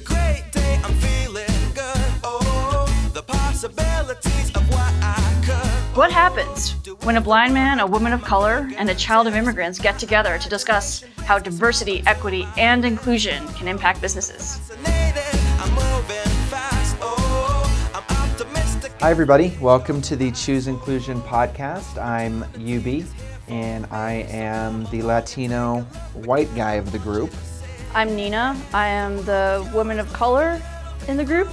a great day, I'm feeling good. Oh, the possibilities of what I could. What happens when a blind man, a woman of color, and a child of immigrants get together to discuss how diversity, equity, and inclusion can impact businesses? Fascinated, I'm moving fast. Oh, I'm optimistic. Hi, everybody. Welcome to the Choose Inclusion podcast. I'm UB, and I am the Latino white guy of the group. I'm Nina. I am the woman of color in the group.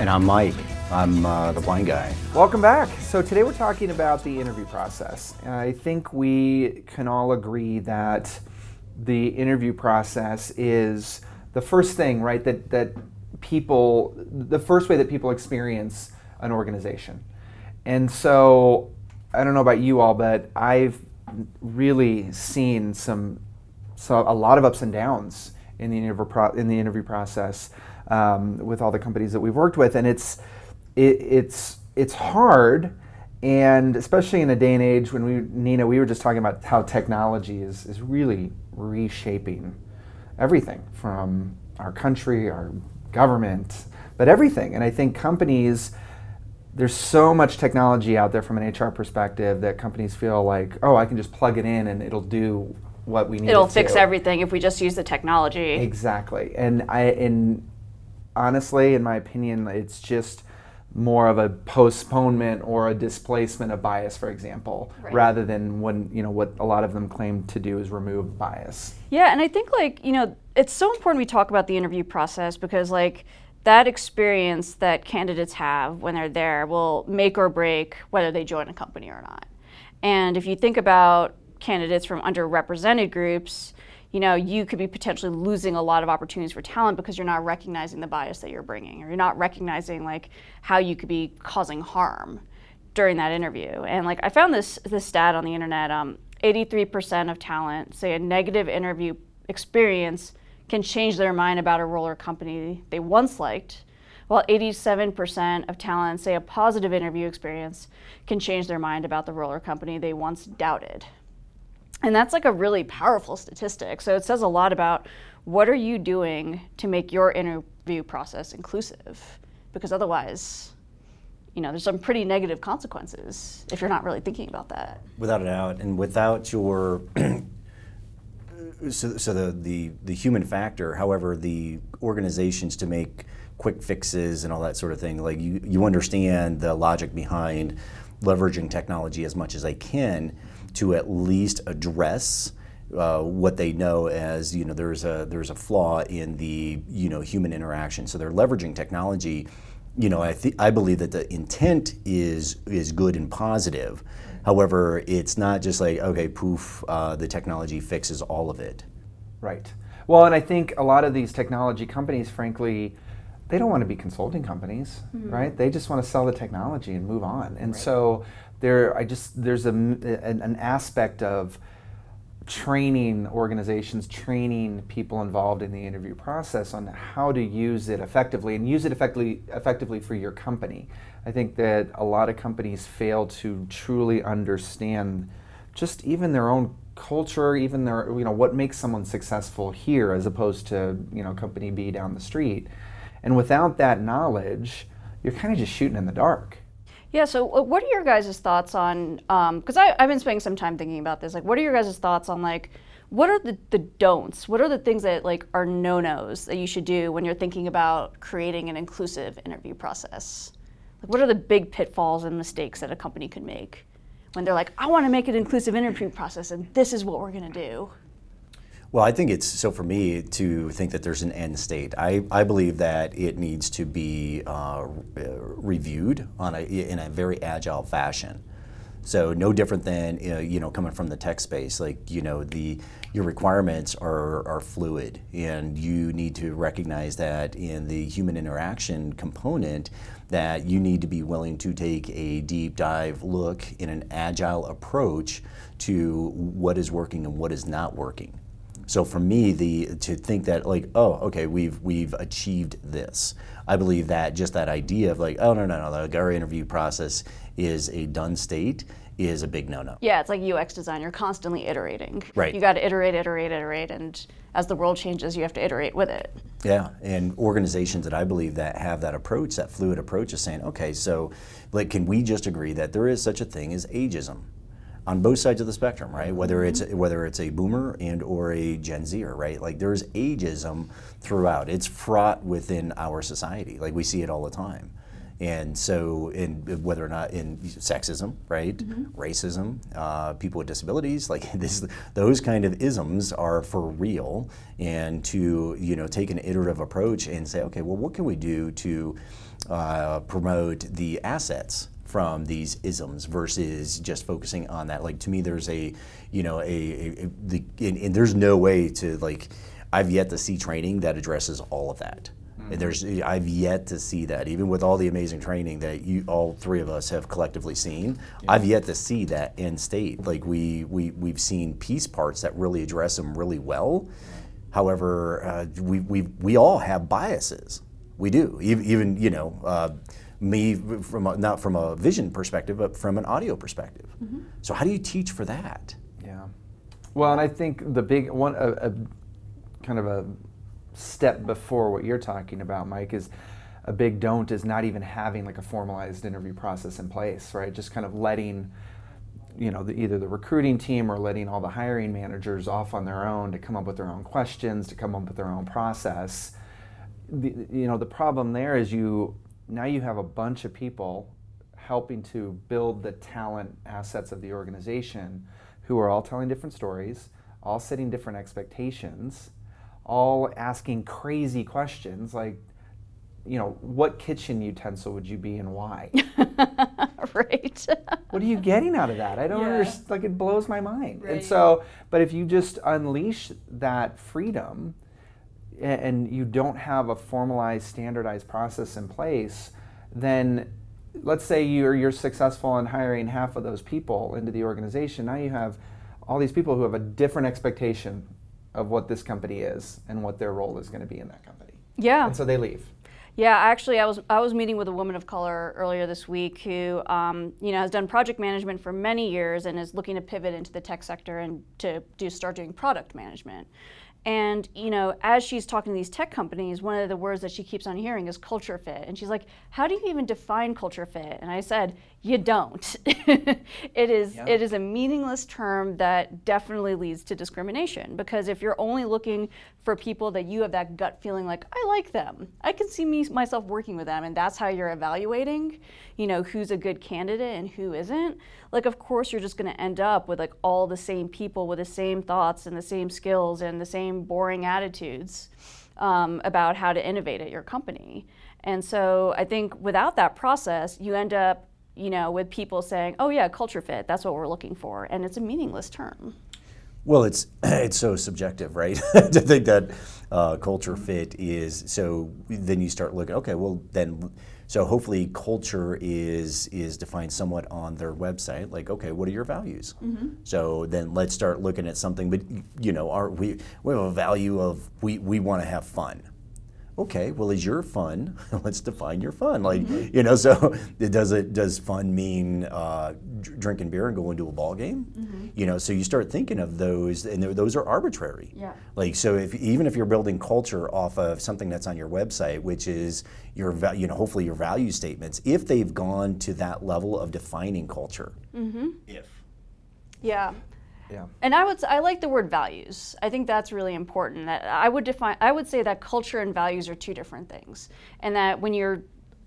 And I'm Mike. I'm uh, the blind guy. Welcome back. So, today we're talking about the interview process. And I think we can all agree that the interview process is the first thing, right, that, that people, the first way that people experience an organization. And so, I don't know about you all, but I've really seen some, so a lot of ups and downs in the interview pro- in the interview process um, with all the companies that we've worked with, and it's it, it's it's hard, and especially in a day and age when we Nina, we were just talking about how technology is is really reshaping everything from our country, our government, but everything. And I think companies there's so much technology out there from an HR perspective that companies feel like, oh, I can just plug it in and it'll do what we need. It'll it fix to. everything if we just use the technology. Exactly. And I and honestly, in my opinion, it's just more of a postponement or a displacement of bias, for example, Right. rather than when you know what a lot of them claim to do is remove bias. Yeah, and I think like, you know, it's so important we talk about the interview process because like that experience that candidates have when they're there will make or break whether they join a company or not. And if you think about candidates from underrepresented groups, you know, you could be potentially losing a lot of opportunities for talent because you're not recognizing the bias that you're bringing or you're not recognizing like how you could be causing harm during that interview. And like I found this this stat on the internet. Um, 83% of talent say a negative interview experience can change their mind about a role or company they once liked, while 87% of talent say a positive interview experience can change their mind about the role or company they once doubted. And that's like a really powerful statistic. So it says a lot about what are you doing to make your interview process inclusive? Because otherwise, you know, there's some pretty negative consequences if you're not really thinking about that. Without a doubt. And without your. so so the, the, the human factor, however, the organizations to make quick fixes and all that sort of thing, like you, you understand the logic behind leveraging technology as much as they can to at least address uh, what they know as you know there's a there's a flaw in the you know human interaction. So they're leveraging technology. You know, I th- I believe that the intent is is good and positive. However, it's not just like okay, poof, uh, the technology fixes all of it. Right. Well, and I think a lot of these technology companies, frankly, they don't want to be consulting companies, right? They just want to sell the technology and move on. And so there, I just there's a, an, an aspect of training organizations, training people involved in the interview process on how to use it effectively and use it effectively effectively for your company. I think that a lot of companies fail to truly understand just even their own culture, even their you know what makes someone successful here as opposed to you know company B down the street. And without that knowledge, you're kind of just shooting in the dark. Yeah. So, uh, what are your guys' thoughts on? Because I I've been spending some time thinking about this. Like, what are your guys' thoughts on like what are the, the don'ts? What are the things that like are no nos that you should do when you're thinking about creating an inclusive interview process? Like, what are the big pitfalls and mistakes that a company could make when they're like, I want to make an inclusive interview process, and this is what we're gonna do? Well, I think it's so for me to think that there's an end state. I, I believe that it needs to be uh, reviewed on a, in a very agile fashion. So no different than uh, you know coming from the tech space. Like you know the your requirements are are fluid, and you need to recognize that in the human interaction component, that you need to be willing to take a deep dive look in an agile approach to what is working and what is not working So for me, the to think that like, oh, okay, we've we've achieved this. I believe that just that idea of like, oh no no no, the our interview process is a done state is a big no-no. Yeah, it's like UX design. You're constantly iterating. Right. You got to iterate, iterate, iterate, and as the world changes, you have to iterate with it. Yeah, and organizations that I believe that have that approach, that fluid approach, is saying, okay, so like, can we just agree that there is such a thing as ageism on both sides of the spectrum, right? Whether it's whether it's a boomer and or a Gen Zer, right? Like, there's ageism throughout. It's fraught within our society. Like we see it all the time. And so, in whether or not in sexism, right, racism, uh, people with disabilities, like this, those kind of isms are for real. And to you know take an iterative approach and say, okay, well, what can we do to uh, promote the assets from these isms versus just focusing on that? Like to me, there's a you know a, a, a the and, and there's no way to like. I've yet to see training that addresses all of that. And There's, I've yet to see that, even with all the amazing training that you, all three of us have collectively seen. I've yet to see that in state. Like we, we, we've seen piece parts that really address them really well. However, uh, we, we, we all have biases. We do. Even, even you know, uh, me from a, not from a vision perspective, but from an audio perspective. Mm-hmm. So how do you teach for that? Yeah. Well, and I think the big one, a, a kind of a step before what you're talking about, Mike, is a big don't is not even having like a formalized interview process in place, right? Just kind of letting, you know, the, either the recruiting team or letting all the hiring managers off on their own to come up with their own questions, to come up with their own process. The, you know, the problem there is you now you have a bunch of people helping to build the talent assets of the organization who are all telling different stories, all setting different expectations, all asking crazy questions like, you know, what kitchen utensil would you be and why? right. what are you getting out of that? I don't Yeah. understand. Like, it blows my mind. Right. And so, but if you just unleash that freedom and you don't have a formalized, standardized process in place, then let's say you're, you're successful in hiring half of those people into the organization. Now you have all these people who have a different expectation of what this company is and what their role is going to be in that company. yeah. And so they leave. Yeah, actually, I was I was meeting with a woman of color earlier this week who, um, you know, has done project management for many years and is looking to pivot into the tech sector and to do start doing product management. And you know, as she's talking to these tech companies, one of the words that she keeps on hearing is culture fit. And she's like, "How do you even define culture fit?" And I said, "You don't. it is Yeah. it is a meaningless term that definitely leads to discrimination because if you're only looking for people that you have that gut feeling like I like them, I can see me myself working with them, and that's how you're evaluating, you know, who's a good candidate and who isn't. Like, of course, you're just going to end up with like all the same people with the same thoughts and the same skills and the same boring attitudes um, about how to innovate at your company. And so I think without that process, you end up you know, with people saying, "Oh yeah, culture fit. That's what we're looking for," and it's a meaningless term. Well, it's it's so subjective, right? to think that uh, culture fit is so. Then you start looking. Okay, well then, so hopefully culture is is defined somewhat on their website. Like, okay, what are your values? So then let's start looking at something. But you know, our we we have a value of we we want to have fun. Okay, well, is your fun? Let's define your fun. Like, Mm-hmm. you know, so does it does fun mean uh, drinking beer and going to a ball game? You know, so you start thinking of those, and those are arbitrary. Yeah. Like, so if even if you're building culture off of something that's on your website, which is your, va- you know, hopefully your value statements, if they've gone to that level of defining culture, if Yeah. Yeah. And I would I like the word values. I think that's really important. That I would define I would say that culture and values are two different things, and that when you're,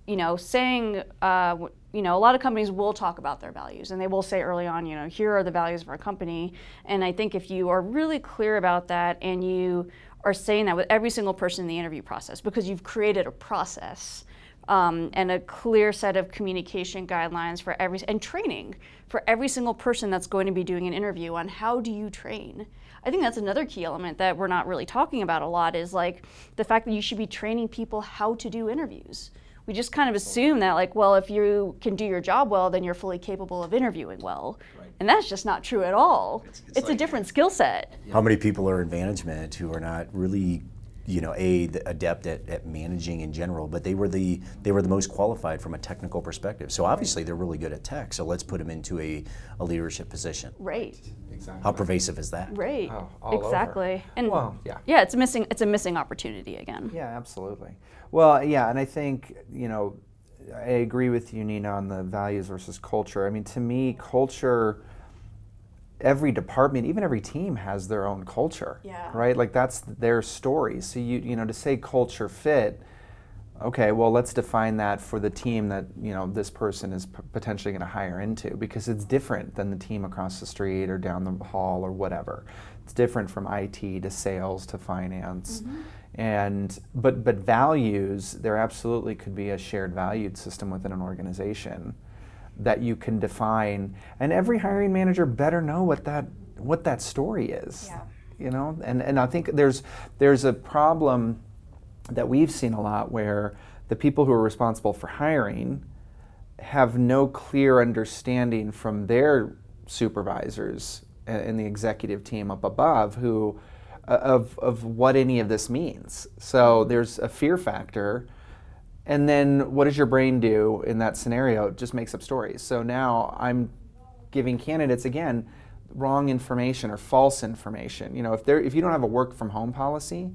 you know, saying, uh, you know, a lot of companies will talk about their values, and they will say early on, you know, here are the values of our company. And I think if you are really clear about that, and you are saying that with every single person in the interview process, because you've created a process um, and a clear set of communication guidelines for every and training for every single person that's going to be doing an interview on how do you train. I think that's another key element that we're not really talking about a lot is like the fact that you should be training people how to do interviews. We just kind of assume that like, well, if you can do your job well, then you're fully capable of interviewing well. And that's just not true at all. It's, a different skill set. How many people are in management who are not really, you know, a the adept at, at managing in general, but they were the they were the most qualified from a technical perspective. So obviously they're really good at tech. So let's put them into a, a leadership position. Right. Exactly. How pervasive is that? Right. Oh, all over. exactly. And Well, yeah. yeah, it's a missing it's a missing opportunity again. Yeah, absolutely. Well, yeah, and I think, you know, I agree with you, Nina, on the values versus culture. I mean, to me, culture, every department, even every team has their own culture. Yeah. Right? Like that's their story. So you you know, to say culture fit, okay, well, let's define that for the team that, you know, this person is p- potentially going to hire into because it's different than the team across the street or down the hall or whatever. It's different from IT to sales to finance. Mm-hmm. And but but values, there absolutely could be a shared valued system within an organization that you can define and every hiring manager better know what that what that story is. Yeah. You know? And and I think there's there's a problem that we've seen a lot where the people who are responsible for hiring have no clear understanding from their supervisors and the executive team up above who uh, of, of what any of this means. So there's a fear factor. And then what does your brain do in that scenario? It just makes up stories. So now I'm giving candidates again wrong information or false information. You know, if they're if you don't have a work from home policy,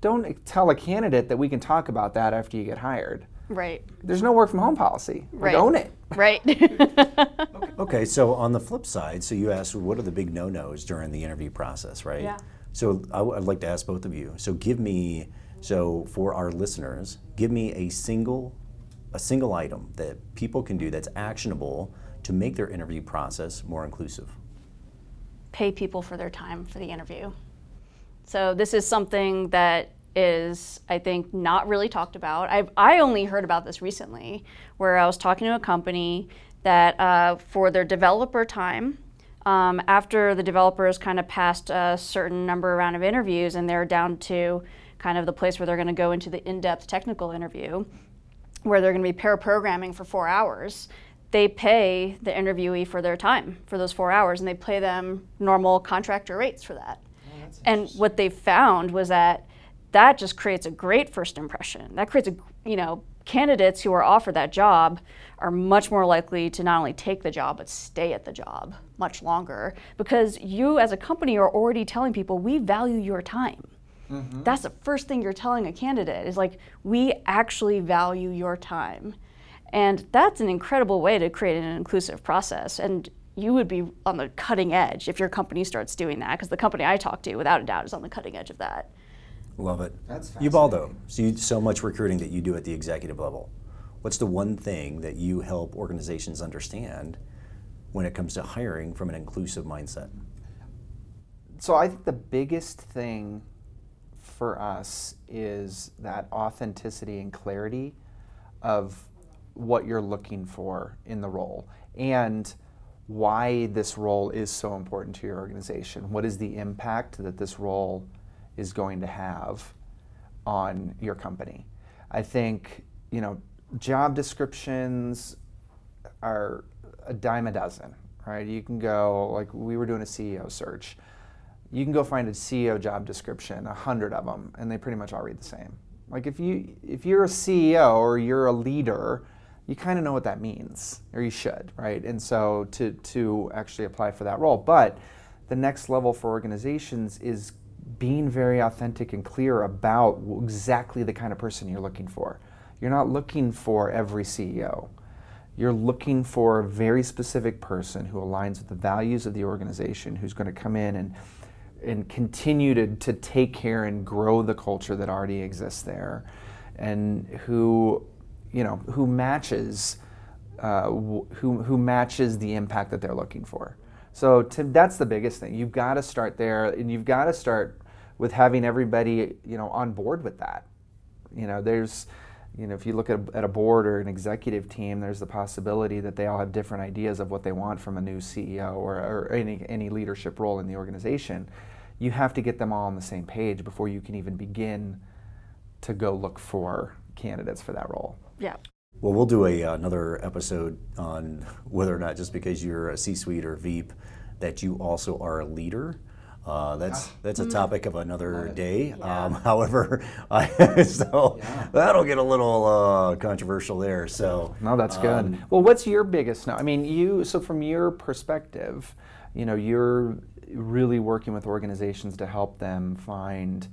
don't tell a candidate that we can talk about that after you get hired. Right. There's no work from home policy. Like, Right. own it. Right. Okay, so on the flip side, so you asked what are the big no-nos during the interview process, right? Yeah. So I w- I'd like to ask both of you. So give me, so for our listeners, give me a single, a single item that people can do that's actionable to make their interview process more inclusive. pay people for their time for the interview. So this is something that is, I think, not really talked about. I've, I only heard about this recently, where I was talking to a company that uh, for their developer time, um, after the developers kind of passed a certain number round of interviews and they're down to kind of the place where they're going to go into the in-depth technical interview, where they're going to be pair programming for four hours, they pay the interviewee for their time for those four hours, and they pay them normal contractor rates for that. Oh, and what they found was that that just creates a great first impression. That creates a you know candidates who are offered that job are much more likely to not only take the job but stay at the job much longer because you as a company are already telling people we value your time. Mm-hmm. That's the first thing you're telling a candidate is like, we actually value your time. And that's an incredible way to create an inclusive process. And you would be on the cutting edge if your company starts doing that, because the company I talk to, without a doubt, is on the cutting edge of that. Love it. That's Ubaldo, so you so much recruiting that you do at the executive level. What's the one thing that you help organizations understand when it comes to hiring from an inclusive mindset? So I think the biggest thing for us is that authenticity and clarity of what you're looking for in the role and why this role is so important to your organization. What is the impact that this role is going to have on your company? I think, you know, job descriptions are a dime a dozen, right? You can go, like, we were doing a CEO search. You can go find a CEO job description, a hundred of them, and they pretty much all read the same. Like, if you if you're a CEO or you're a leader, you kind of know what that means, or you should, right? And so to to actually apply for that role, but the next level for organizations is being very authentic and clear about exactly the kind of person you're looking for. You're not looking for every CEO. You're looking for a very specific person who aligns with the values of the organization, who's going to come in and and continue to, to take care and grow the culture that already exists there, and who, you know, who matches, uh, who who matches the impact that they're looking for. So that's the biggest thing. You've got to start there, and you've got to start with having everybody, you know, on board with that. You know, there's, you know, if you look at a, at a board or an executive team, there's the possibility that they all have different ideas of what they want from a new CEO or, or any, any leadership role in the organization. You have to get them all on the same page before you can even begin to go look for candidates for that role. Yeah. Well, we'll do a, uh, another episode on whether or not just because you're a C-suite or VEEP that you also are a leader. Uh, that's that's a topic of another day. Um, however, I, so that'll get a little uh, controversial there. So No, that's good. um, well, what's your biggest? no- I mean, you. So from your perspective, you know, you're really working with organizations to help them find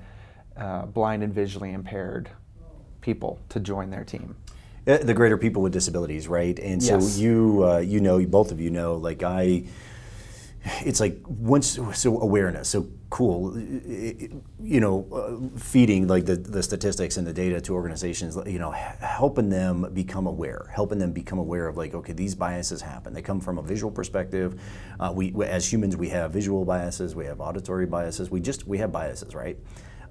uh, blind and visually impaired people to join their team. Uh, the greater people with disabilities, right? And so Yes. you, uh, you know, both of you know, like I, it's like once so awareness, so cool, you know, uh, feeding like the, the statistics and the data to organizations, you know, helping them become aware, helping them become aware of like, okay, these biases happen. They come from a visual perspective. Uh, we, as humans, we have visual biases, we have auditory biases. We just we have biases, right?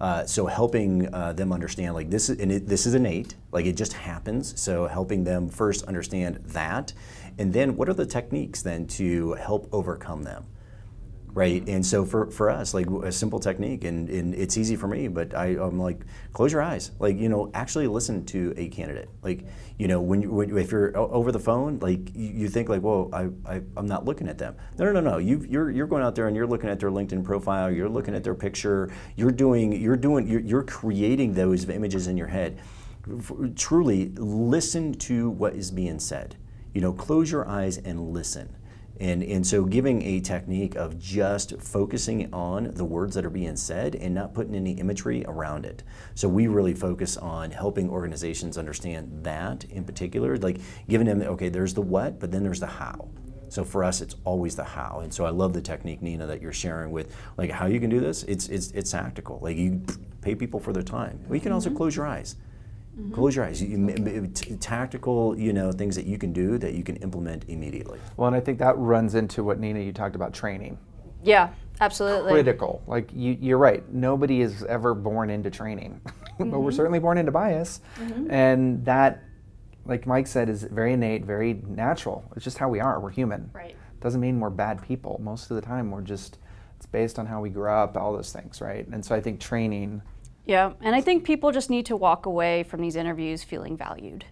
Uh, so helping uh, them understand like this is and it, this is innate like it just happens so helping them first understand that and then what are the techniques then to help overcome them right? And so for, for us like a simple technique and, and it's easy for me but I, i'm like close your eyes. Like you know actually listen to a candidate. Like you know when, you, when if you're over the phone like you, you think like whoa I, I, i'm not looking at them. No no no no. You, you're, you're going out there and you're looking at their linkedin profile you're looking at their picture you're doing you're doing you're, you're creating those images in your head. F- truly listen to what is being said you know close your eyes and listen and, and so giving a technique of just focusing on the words that are being said and not putting any imagery around it. So we really focus on helping organizations understand that in particular, like giving them, okay, there's the what, but then there's the how. So for us, it's always the how. And so I love the technique, Nina, that you're sharing with like how you can do this. It's, it's, it's tactical. Like you pay people for their time. Well, you can also mm-hmm. close your eyes. Mm-hmm. Close your eyes. You, m- m- t- tactical, you know, things that you can do that you can implement immediately. Well, and I think that runs into what Nina you talked about training. Yeah, absolutely. Critical. Like you, you're right. Nobody is ever born into training, but we're mm-hmm. certainly born into bias, mm-hmm. and that, like Mike said, is very innate, very natural. It's just how we are. We're human. Right. Doesn't mean we're bad people. Most of the time, we're just. It's based on how we grew up, all those things, right? And so I think training. Yeah, and I think people just need to walk away from these interviews feeling valued.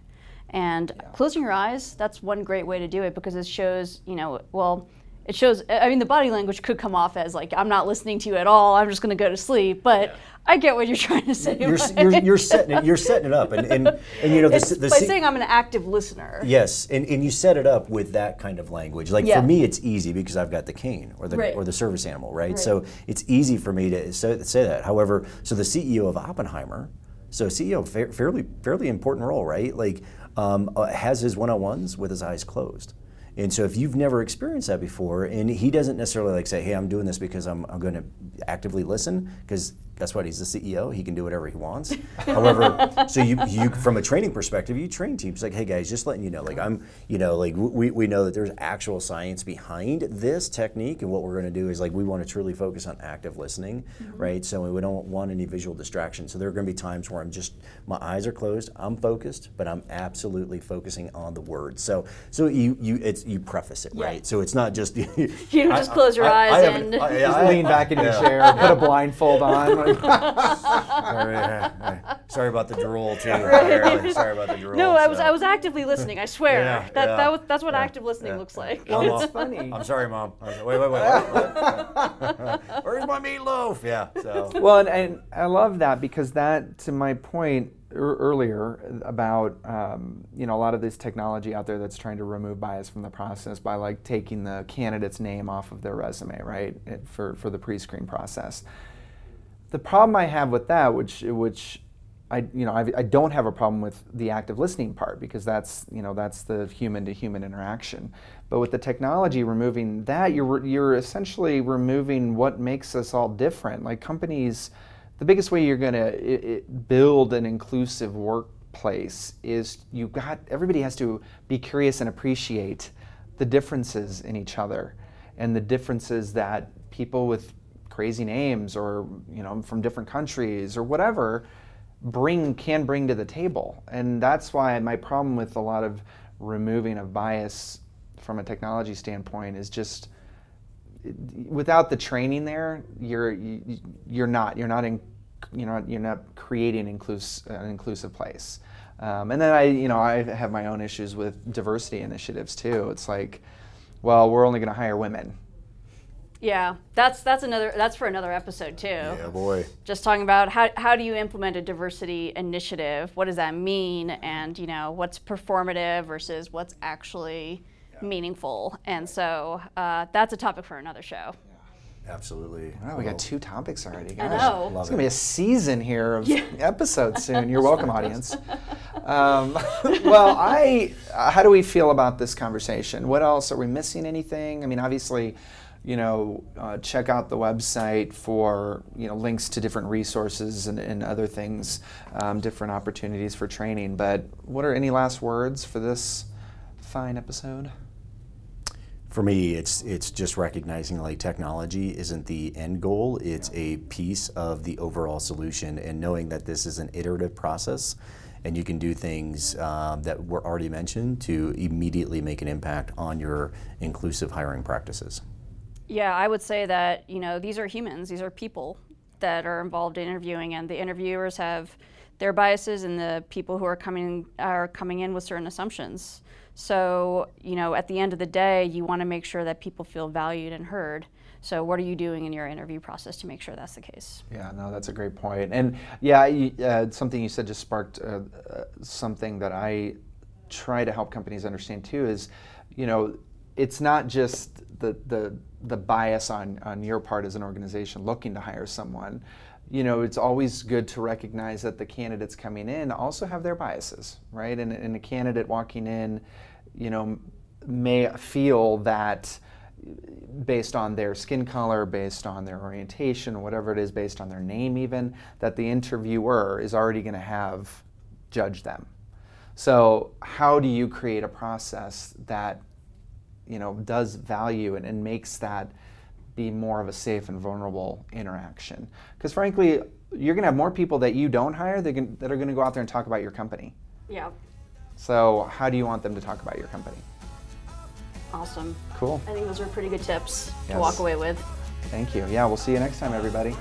And closing your eyes, that's one great way to do it because it shows, you know, well, it shows, I mean, the body language could come off as like, I'm not listening to you at all, I'm just going to go to sleep. But I get what you're trying to say. You're, you're, you're setting it. You're setting it up, and and, and you know the, it's the by saying I'm an active listener. yes, and, and you set it up with that kind of language. Like Yeah. for me, it's easy because I've got the cane or the Right. or the service animal, right? So it's easy for me to say, say that. However, so the CEO of Oppenheimer, so CEO fa- fairly fairly important role, right? Like um, uh, has his one-on-ones with his eyes closed. And so if you've never experienced that before, and he doesn't necessarily like say, hey, I'm doing this because I'm, I'm going to actively listen, because guess what? He's the CEO. He can do whatever he wants. However, so you, you from a training perspective, you train teams like, hey guys, just letting you know, like I'm, you know, like we, we know that there's actual science behind this technique, and what we're going to do is like we want to truly focus on active listening, mm-hmm. right? So we don't want any visual distraction. So there are going to be times where I'm just my eyes are closed, I'm focused, but I'm absolutely focusing on the words. So so you you it's you preface it, right? So it's not just You don't just close your I- I eyes haven't- and. I- Just I- lean back in your chair, put a blindfold on. Sorry, uh, sorry about the drool too. Sorry, sorry about the drool. no, I was so. I was actively listening. I swear Yeah, that yeah, that was, that's what yeah, active listening yeah, looks like. Yeah, Well, Mom. it's funny. I'm sorry, mom. I was like, wait, wait, wait. what? What? Where's my meatloaf? Yeah. So. well, and, and I love that because that, to my point ear- earlier about um, you know a lot of this technology out there that's trying to remove bias from the process by like taking the candidate's name off of their resume, right, it- for for the pre-screen process. The problem I have with that, which which I you know I, I don't have a problem with the active listening part because that's you know that's the human to human interaction. But with the technology removing that, you're you're essentially removing what makes us all different. Like companies, the biggest way you're going to build an inclusive workplace is you got everybody has to be curious and appreciate the differences in each other and the differences that people with crazy names or you know from different countries or whatever bring can bring to the table and that's why my problem with a lot of removing of bias from a technology standpoint is just without the training there you're you, you're not you're not in you know you're not creating inclus- an inclusive place Um, and then I, you know, I have my own issues with diversity initiatives too. It's like, well, we're only going to hire women. Yeah, that's that's another that's for another episode too. Yeah, boy. Just talking about how how do you implement a diversity initiative? What does that mean? And you know what's performative versus what's actually meaningful. And so uh, that's a topic for another show. Absolutely. Wow, we got two topics already. Gosh. know. It's gonna be a season here of episodes soon. You're welcome, audience. Um, well, I. Uh, how do we feel about this conversation? What else are we missing? Anything? I mean, obviously, you know, uh, check out the website for you know links to different resources and, and other things, um, different opportunities for training. But what are any last words for this fine episode? For me, it's it's just recognizing like technology isn't the end goal. It's a piece of the overall solution, and knowing that this is an iterative process, and you can do things um, that were already mentioned to immediately make an impact on your inclusive hiring practices. Yeah, I would say that you know these are humans, these are people that are involved in interviewing, and the interviewers have their biases, and the people who are coming are coming in with certain assumptions. So you know, at the end of the day, you want to make sure that people feel valued and heard. So what are you doing in your interview process to make sure that's the case? Yeah, no, that's a great point. And yeah, you, uh, something you said just sparked uh, uh, something that I try to help companies understand too is, you know, it's not just the the the bias on on your part as an organization looking to hire someone. You know, it's always good to recognize that the candidates coming in also have their biases, right? And, and a candidate walking in, you know, may feel that based on their skin color, based on their orientation, whatever it is, based on their name, even, that the interviewer is already going to have judged them. So, how do you create a process that you know does value and, and makes that be more of a safe and vulnerable interaction. Because frankly you're going to have more people that you don't hire that, are going to go out there and talk about your company. Yeah. So how do you want them to talk about your company? Awesome. Cool. I think those are pretty good tips yes. to walk away with. Thank you. Yeah we'll see you next time everybody.